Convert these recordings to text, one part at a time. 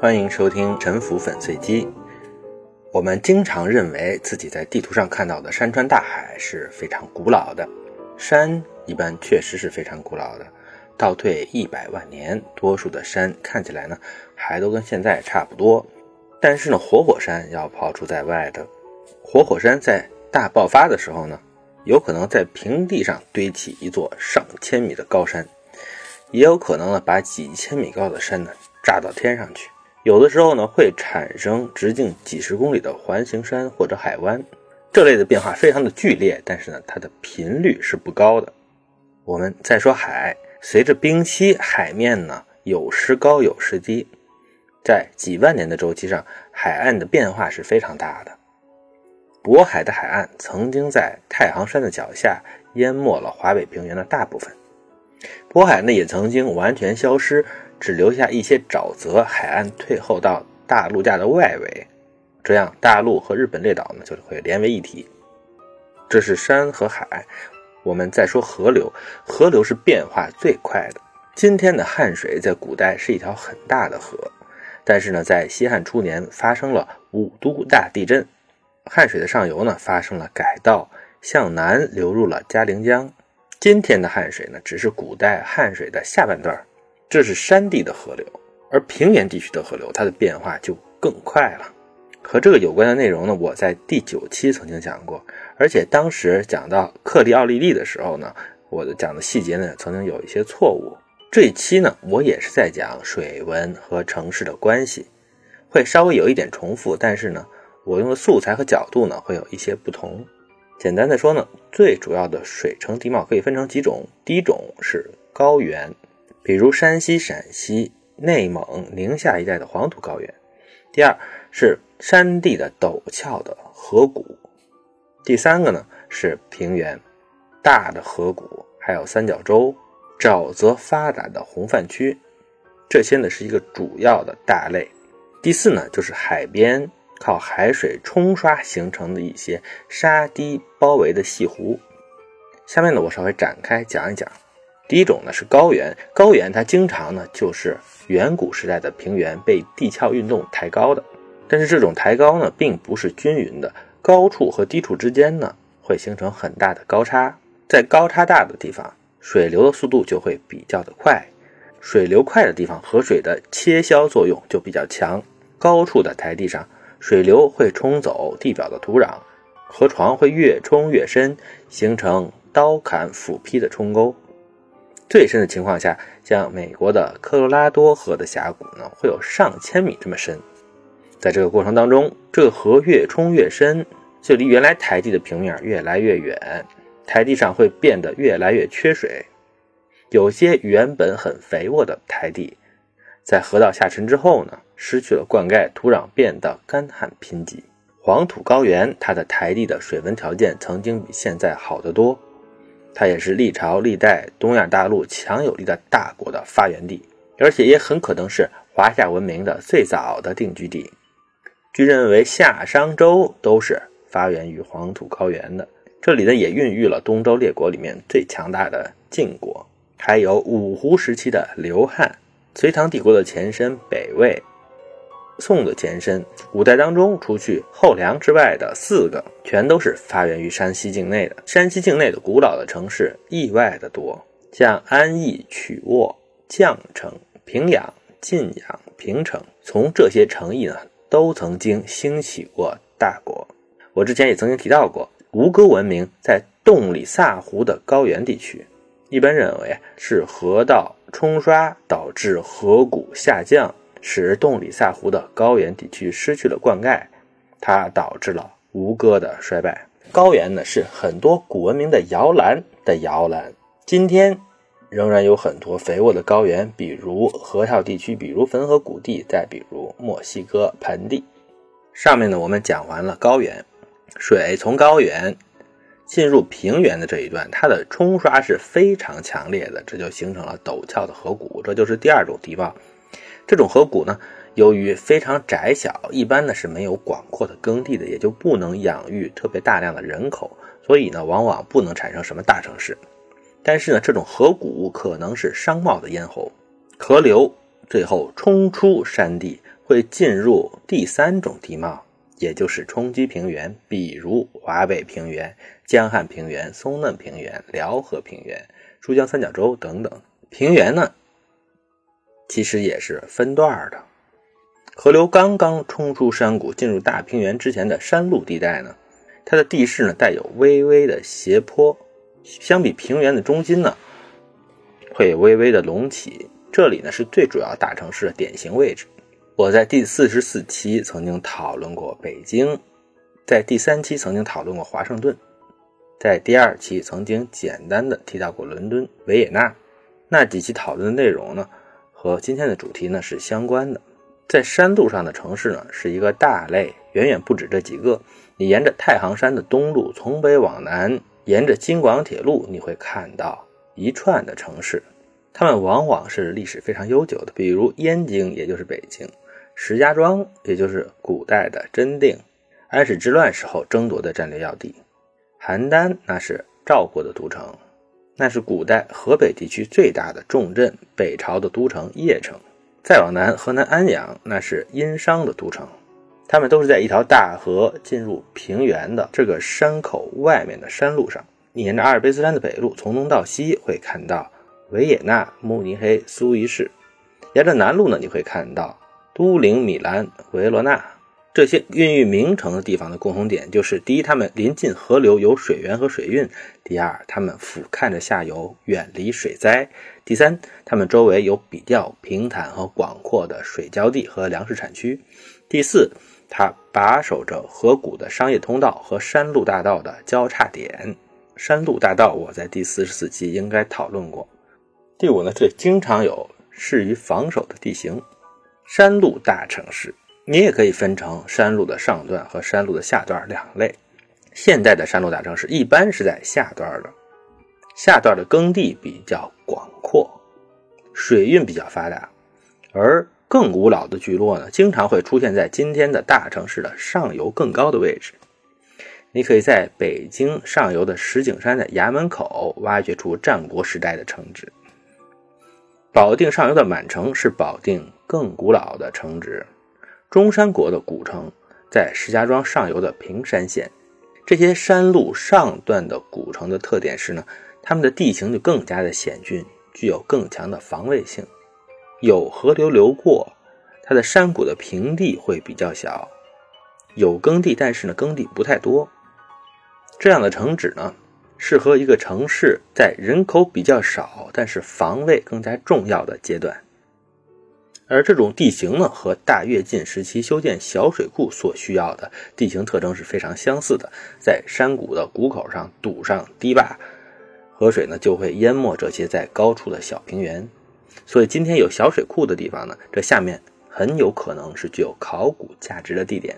欢迎收听沉浮粉碎机。我们经常认为自己在地图上看到的山川大海是非常古老的，山一般确实是非常古老的。倒退一百万年，多数的山看起来呢，还都跟现在差不多。但是呢，活火山要抛除在外的。活火山在大爆发的时候呢，有可能在平地上堆起一座上千米的高山，也有可能呢，把几千米高的山呢炸到天上去。有的时候呢，会产生直径几十公里的环形山或者海湾，这类的变化非常的剧烈，但是呢，它的频率是不高的。我们再说海，随着冰期，海面呢有时高有时低，在几万年的周期上，海岸的变化是非常大的。渤海的海岸曾经在太行山的脚下淹没了华北平原的大部分，渤海呢也曾经完全消失。只留下一些沼泽，海岸退后到大陆架的外围，这样大陆和日本列岛呢就会连为一体。这是山和海。我们再说河流，河流是变化最快的。今天的汉水在古代是一条很大的河，但是呢，在西汉初年发生了五都大地震，汉水的上游呢发生了改道，向南流入了嘉陵江。今天的汉水呢，只是古代汉水的下半段。这是山地的河流，而平原地区的河流，它的变化就更快了。和这个有关的内容呢，我在第九期曾经讲过，而且当时讲到克里奥利利的时候呢，我的讲的细节呢，曾经有一些错误。这一期呢，我也是在讲水文和城市的关系，会稍微有一点重复，但是呢，我用的素材和角度呢，会有一些不同。简单的说呢，最主要的水城地貌可以分成几种，第一种是高原。比如山西、陕西、内蒙、宁夏一带的黄土高原。第二是山地的陡峭的河谷。第三个呢是平原，大的河谷，还有三角洲、沼泽发达的洪泛区。这些呢是一个主要的大类。第四呢就是海边靠海水冲刷形成的一些沙堤包围的细湖。下面呢我稍微展开讲一讲。第一种呢是高原，高原它经常呢就是远古时代的平原被地壳运动抬高的，但是这种抬高呢并不是均匀的，高处和低处之间呢会形成很大的高差，在高差大的地方，水流的速度就会比较的快，水流快的地方河水的切削作用就比较强，高处的台地上，水流会冲走地表的土壤，河床会越冲越深，形成刀砍斧劈的冲沟。最深的情况下，像美国的科罗拉多河的峡谷呢，会有上千米这么深。在这个过程当中，这个河越冲越深，就离原来台地的平面越来越远，台地上会变得越来越缺水。有些原本很肥沃的台地，在河道下沉之后呢，失去了灌溉，土壤变得干旱贫瘠。黄土高原，它的台地的水文条件曾经比现在好得多。它也是历朝历代东亚大陆强有力的大国的发源地，而且也很可能是华夏文明的最早的定居地。据认为，夏商周都是发源于黄土高原的。这里呢，也孕育了东周列国里面最强大的晋国，还有五胡时期的刘汉、隋唐帝国的前身北魏。宋的前身，五代当中，除去后梁之外的四个，全都是发源于山西境内的。山西境内的古老的城市意外的多，像安邑、曲沃、绛城、平阳、晋阳、平城，从这些城邑呢，都曾经兴起过大国。我之前也曾经提到过，吴哥文明在洞里萨湖的高原地区，一般认为是河道冲刷导致河谷下降。使洞里萨湖的高原地区失去了灌溉，它导致了吴哥的衰败。高原呢是很多古文明的摇篮的摇篮，今天仍然有很多肥沃的高原，比如河套地区，比如汾河谷地，再比如墨西哥盆地。上面呢我们讲完了高原，水从高原进入平原的这一段，它的冲刷是非常强烈的，这就形成了陡峭的河谷，这就是第二种地貌。这种河谷呢，由于非常窄小，一般呢是没有广阔的耕地的，也就不能养育特别大量的人口，所以呢，往往不能产生什么大城市。但是呢，这种河谷可能是商贸的咽喉，河流最后冲出山地，会进入第三种地貌，也就是冲积平原，比如华北平原、江汉平原、松嫩平原、辽河平原、珠江三角洲等等。平原呢，其实也是分段的。河流刚刚冲出山谷，进入大平原之前的山路地带呢，它的地势呢带有微微的斜坡，相比平原的中心呢，会微微的隆起。这里呢是最主要大城市的典型位置。我在第四十四期曾经讨论过北京，在第三期曾经讨论过华盛顿，在第二期曾经简单的提到过伦敦、维也纳。那几期讨论的内容呢，和今天的主题呢是相关的。在山路上的城市呢是一个大类，远远不止这几个。你沿着太行山的东路从北往南，沿着京广铁路，你会看到一串的城市，它们往往是历史非常悠久的，比如燕京，也就是北京。石家庄，也就是古代的真定，安史之乱时候争夺的战略要地；邯郸，那是赵国的都城，那是古代河北地区最大的重镇，北朝的都城邺城。再往南，河南安阳，那是殷商的都城。他们都是在一条大河进入平原的这个山口外面的山路上。你沿着阿尔卑斯山的北路从东到西，会看到维也纳、慕尼黑、苏黎世；沿着南路呢，你会看到。都灵、米兰、维罗纳这些孕育名城的地方的共同点就是：第一，它们临近河流，有水源和水运；第二，它们俯瞰着下游，远离水灾；第三，它们周围有比较平坦和广阔的水浇地和粮食产区；第四，它把守着河谷的商业通道和山路大道的交叉点。山路大道，我在第四十四期应该讨论过。第五呢，这经常有适于防守的地形。山路大城市，你也可以分成山路的上段和山路的下段两类。现代的山路大城市一般是在下段的，下段的耕地比较广阔，水运比较发达，而更古老的聚落呢，经常会出现在今天的大城市的上游更高的位置。你可以在北京上游的石景山的衙门口挖掘出战国时代的城址。保定上游的满城是保定更古老的城址，中山国的古城在石家庄上游的平山县。这些山路上段的古城的特点是呢，它们的地形就更加的险峻，具有更强的防卫性。有河流流过，它的山谷的平地会比较小，有耕地，但是呢耕地不太多。这样的城址呢。适合一个城市在人口比较少，但是防卫更加重要的阶段。而这种地形呢，和大跃进时期修建小水库所需要的地形特征是非常相似的。在山谷的谷口上堵上堤坝，河水呢就会淹没这些在高处的小平原。所以今天有小水库的地方呢，这下面很有可能是具有考古价值的地点。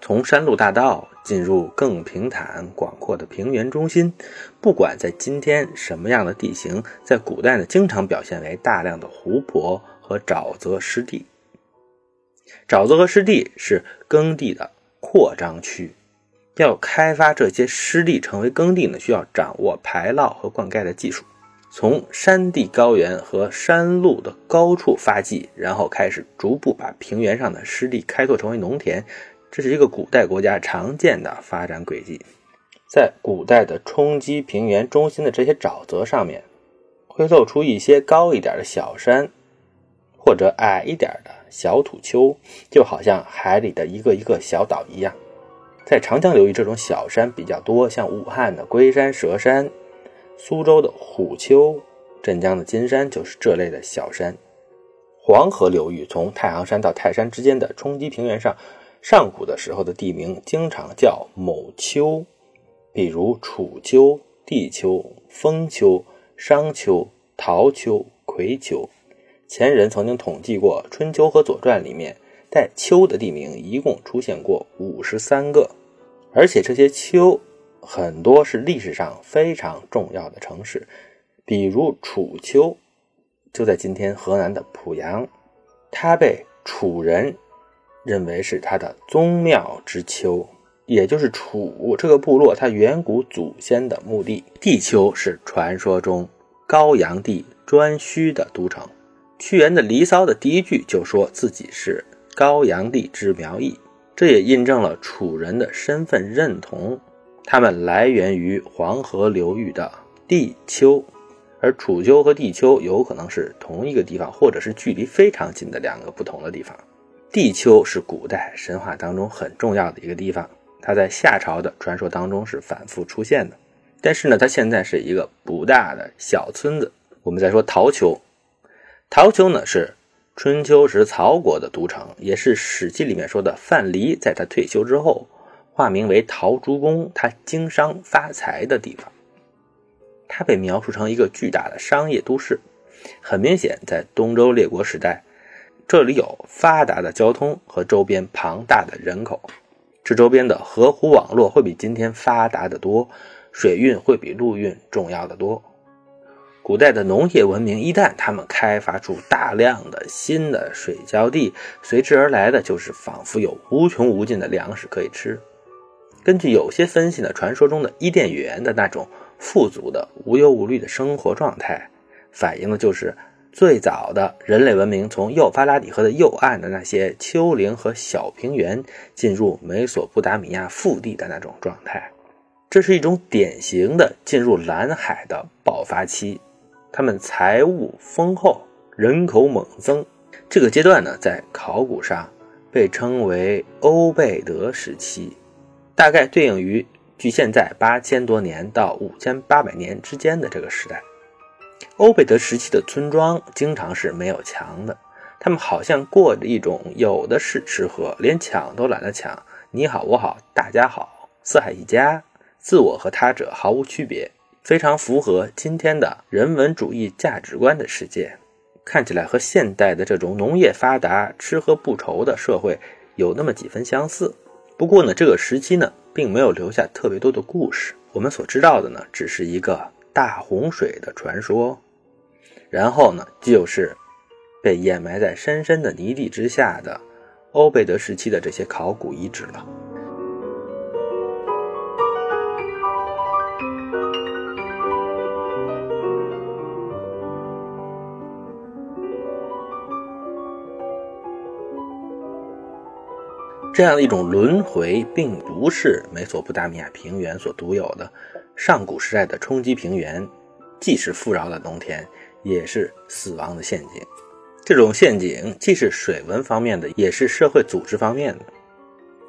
从山路大道进入更平坦广阔的平原中心，不管在今天什么样的地形，在古代呢，经常表现为大量的湖泊和沼泽湿地。沼泽和湿地是耕地的扩张区，要开发这些湿地成为耕地呢，需要掌握排涝和灌溉的技术。从山地高原和山路的高处发迹，然后开始逐步把平原上的湿地开拓成为农田。这是一个古代国家常见的发展轨迹，在古代的冲积平原中心的这些沼泽上面，会露出一些高一点的小山，或者矮一点的小土丘，就好像海里的一个一个小岛一样。在长江流域，这种小山比较多，像武汉的龟山、蛇山，苏州的虎丘，镇江的金山就是这类的小山。黄河流域从太行山到泰山之间的冲积平原上。上古的时候的地名经常叫某丘，比如楚丘、地丘、封丘、商丘、陶丘、葵丘。前人曾经统计过，《春秋》和《左传》里面带“丘”的地名一共出现过五十三个，而且这些丘很多是历史上非常重要的城市，比如楚丘就在今天河南的濮阳，它被楚人。认为是他的宗庙之丘，也就是楚这个部落他远古祖先的墓地。地丘是传说中高阳帝颛顼的都城。屈原的《离骚》的第一句就说自己是高阳地之苗裔。这也印证了楚人的身份认同，他们来源于黄河流域的地丘，而楚丘和地丘有可能是同一个地方，或者是距离非常近的两个不同的地方。地丘是古代神话当中很重要的一个地方，它在夏朝的传说当中是反复出现的。但是呢，它现在是一个不大的小村子。我们再说陶丘，陶丘呢是。春秋时曹国的都城，也是《史记》里面说的范蠡在他退休之后化名为陶朱公，他经商发财的地方。他被描述成一个巨大的商业都市。很明显，在东周列国时代，这里有发达的交通和周边庞大的人口，这周边的河湖网络会比今天发达的多，水运会比陆运重要的多。古代的农业文明一旦他们开发出大量的新的水浇地，随之而来的就是仿佛有无穷无尽的粮食可以吃。根据有些分析呢，传说中的伊甸园的那种富足的无忧无虑的生活状态，反映的就是最早的人类文明从幼发拉底河的右岸的那些丘陵和小平原进入美索不达米亚腹地的那种状态。这是一种典型的进入蓝海的爆发期。他们财物丰厚，人口猛增。这个阶段呢，在考古上被称为欧贝德时期，大概对应于距现在八千多年到五千八百年之间的这个时代。欧贝德时期的村庄经常是没有墙的，他们好像过着一种有的是吃喝，连抢都懒得抢，你好我好大家好，四海一家，自我和他者毫无区别。非常符合今天的人文主义价值观的世界，看起来和现代的这种农业发达、吃喝不愁的社会有那么几分相似。不过呢，这个时期呢，并没有留下特别多的故事。我们所知道的呢，只是一个大洪水的传说，然后呢，就是被掩埋在深深的泥地之下的欧贝德时期的这些考古遗址了。这样的一种轮回，并不是美索不达米亚平原所独有的。上古时代的冲积平原，既是富饶的农田，也是死亡的陷阱。这种陷阱既是水文方面的，也是社会组织方面的。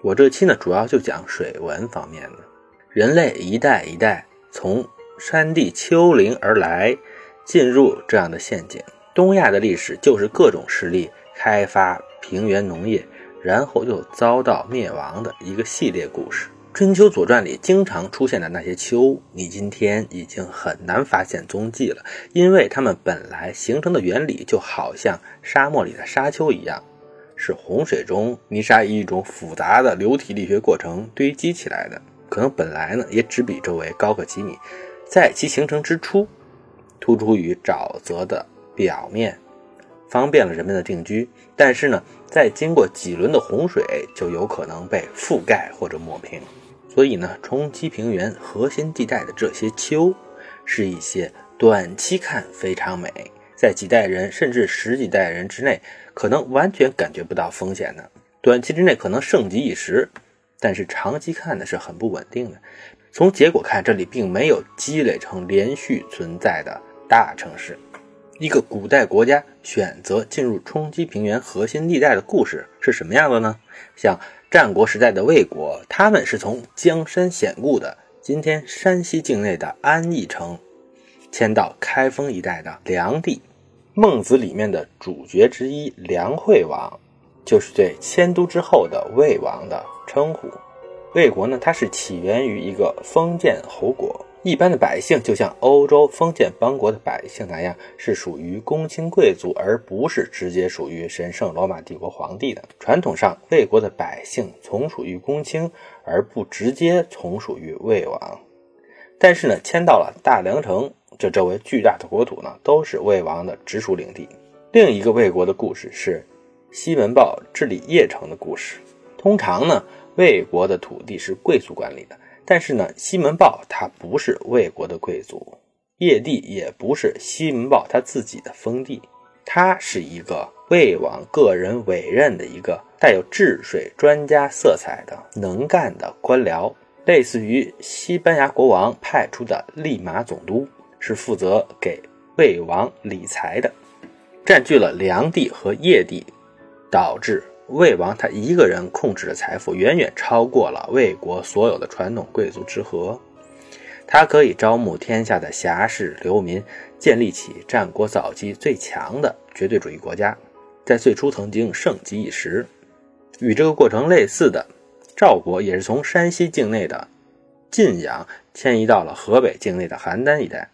我这期呢，主要就讲水文方面的。人类一代一代从山地丘陵而来，进入这样的陷阱。东亚的历史就是各种势力开发平原农业。然后又遭到灭亡的一个系列故事。春秋左传里经常出现的那些丘，你今天已经很难发现踪迹了，因为它们本来形成的原理就好像沙漠里的沙丘一样，是洪水中泥沙以一种复杂的流体力学过程堆积起来的。可能本来呢也只比周围高个几米，在其形成之初，突出于沼泽的表面。方便了人们的定居，但是呢，在经过几轮的洪水，就有可能被覆盖或者抹平。所以呢，冲积平原核心地带的这些丘，是一些短期看非常美，在几代人甚至十几代人之内，可能完全感觉不到风险的。短期之内可能盛极一时，但是长期看呢是很不稳定的。从结果看，这里并没有积累成连续存在的大城市。一个古代国家选择进入冲击平原核心地带的故事是什么样的呢？像战国时代的魏国，他们是从江山险固的今天山西境内的安邑城，迁到开封一带的梁地。孟子里面的主角之一梁惠王，就是对迁都之后的魏王的称呼。魏国呢，它是起源于一个封建侯国。一般的百姓就像欧洲封建邦国的百姓那样，是属于公卿贵族，而不是直接属于神圣罗马帝国皇帝的。传统上，魏国的百姓从属于公卿，而不直接从属于魏王。但是呢，迁到了大梁城，这周围巨大的国土呢，都是魏王的直属领地。另一个魏国的故事是西门豹治理邺城的故事。通常呢，魏国的土地是贵族管理的。但是呢，西门豹他不是魏国的贵族，邺地也不是西门豹他自己的封地，他是一个魏王个人委任的一个带有治水专家色彩的能干的官僚，类似于西班牙国王派出的利马总督，是负责给魏王理财的，占据了梁地和邺地，导致魏王他一个人控制的财富远远超过了魏国所有的传统贵族之和。他可以招募天下的侠士流民，建立起战国早期最强的绝对主义国家，在最初曾经盛极一时。与这个过程类似的，赵国也是从山西境内的晋阳迁移到了河北境内的邯郸一带。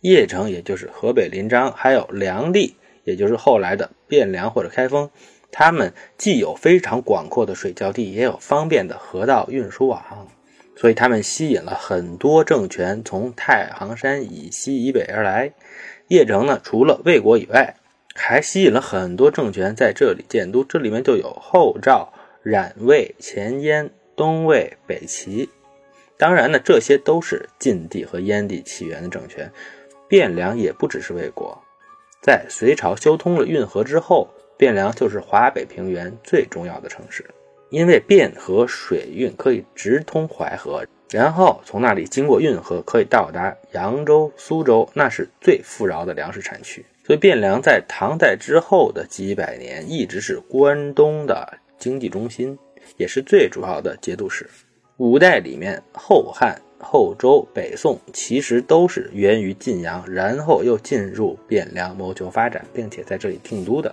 邺城，也就是河北临漳，还有梁地，也就是后来的汴梁或者开封，他们既有非常广阔的水浇地，也有方便的河道运输网。所以他们吸引了很多政权从太行山以西以北而来。邺城呢，除了魏国以外，还吸引了很多政权在这里建都。这里面就有后赵、冉魏、前燕、东魏、北齐。当然呢，这些都是晋地和燕地起源的政权。汴梁也不只是魏国。在隋朝修通了运河之后，汴梁就是华北平原最重要的城市。因为汴河水运可以直通淮河，然后从那里经过运河可以到达扬州、苏州，那是最富饶的粮食产区。所以汴梁在唐代之后的几百年一直是关东的经济中心，也是最主要的节度使。五代里面，后汉、后周、北宋其实都是源于晋阳，然后又进入汴梁谋求发展，并且在这里定都的。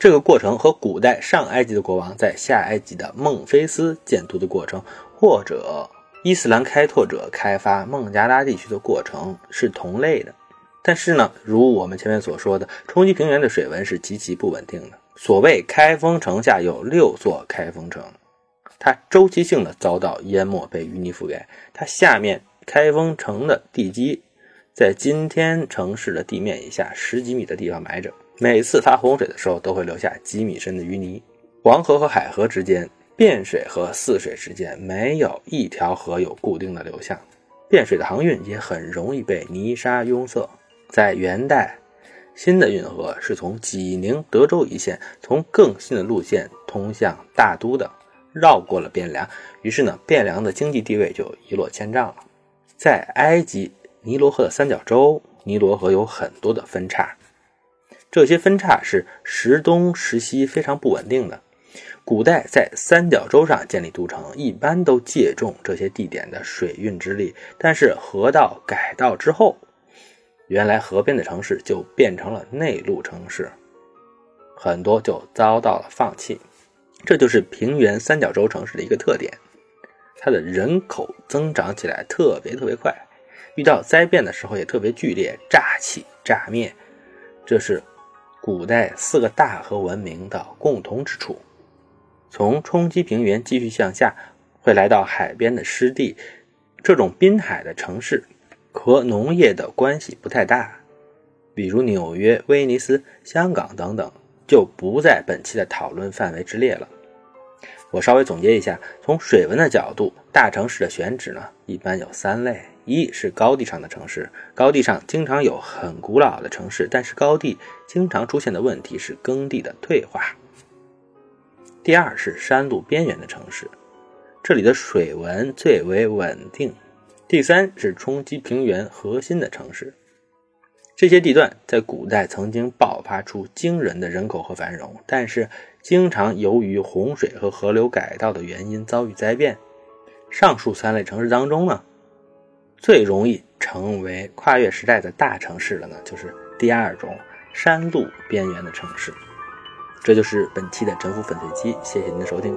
这个过程和古代上埃及的国王在下埃及的孟菲斯建都的过程，或者伊斯兰开拓者开发孟加拉地区的过程是同类的。但是呢，如我们前面所说的，冲积平原的水文是极其不稳定的。所谓开封城下有六座开封城，它周期性的遭到淹没，被淤泥覆盖。它下面开封城的地基，在今天城市的地面以下十几米的地方埋着。每次发洪水的时候，都会留下几米深的淤泥。黄河和海河之间，汴水和泗水之间没有一条河有固定的流向，汴水的航运也很容易被泥沙拥塞。在元代，新的运河是从济宁、德州一线，从更新的路线通向大都的，绕过了汴梁。于是呢，汴梁的经济地位就一落千丈了。在埃及尼罗河的三角洲，尼罗河有很多的分叉。这些分叉是时东时西非常不稳定的。古代在三角洲上建立都城，一般都借重这些地点的水运之力。但是河道改道之后，原来河边的城市就变成了内陆城市，很多就遭到了放弃。这就是平原三角洲城市的一个特点，它的人口增长起来特别特别快，遇到灾变的时候也特别剧烈，炸起炸灭。这是。古代四个大河文明的共同之处，从冲积平原继续向下，会来到海边的湿地。这种滨海的城市和农业的关系不太大，比如纽约、威尼斯、香港等等，就不在本期的讨论范围之列了。我稍微总结一下，从水文的角度，大城市的选址呢，一般有三类。一是高地上的城市，高地上经常有很古老的城市，但是高地经常出现的问题是耕地的退化。第二是山路边缘的城市，这里的水文最为稳定。第三是冲积平原核心的城市，这些地段在古代曾经爆发出惊人的人口和繁荣，但是经常由于洪水和河流改道的原因遭遇灾变。上述三类城市当中呢？最容易成为跨越时代的大城市了呢，就是第二种山路边缘的城市。这就是本期的征服粉碎机，谢谢您的收听。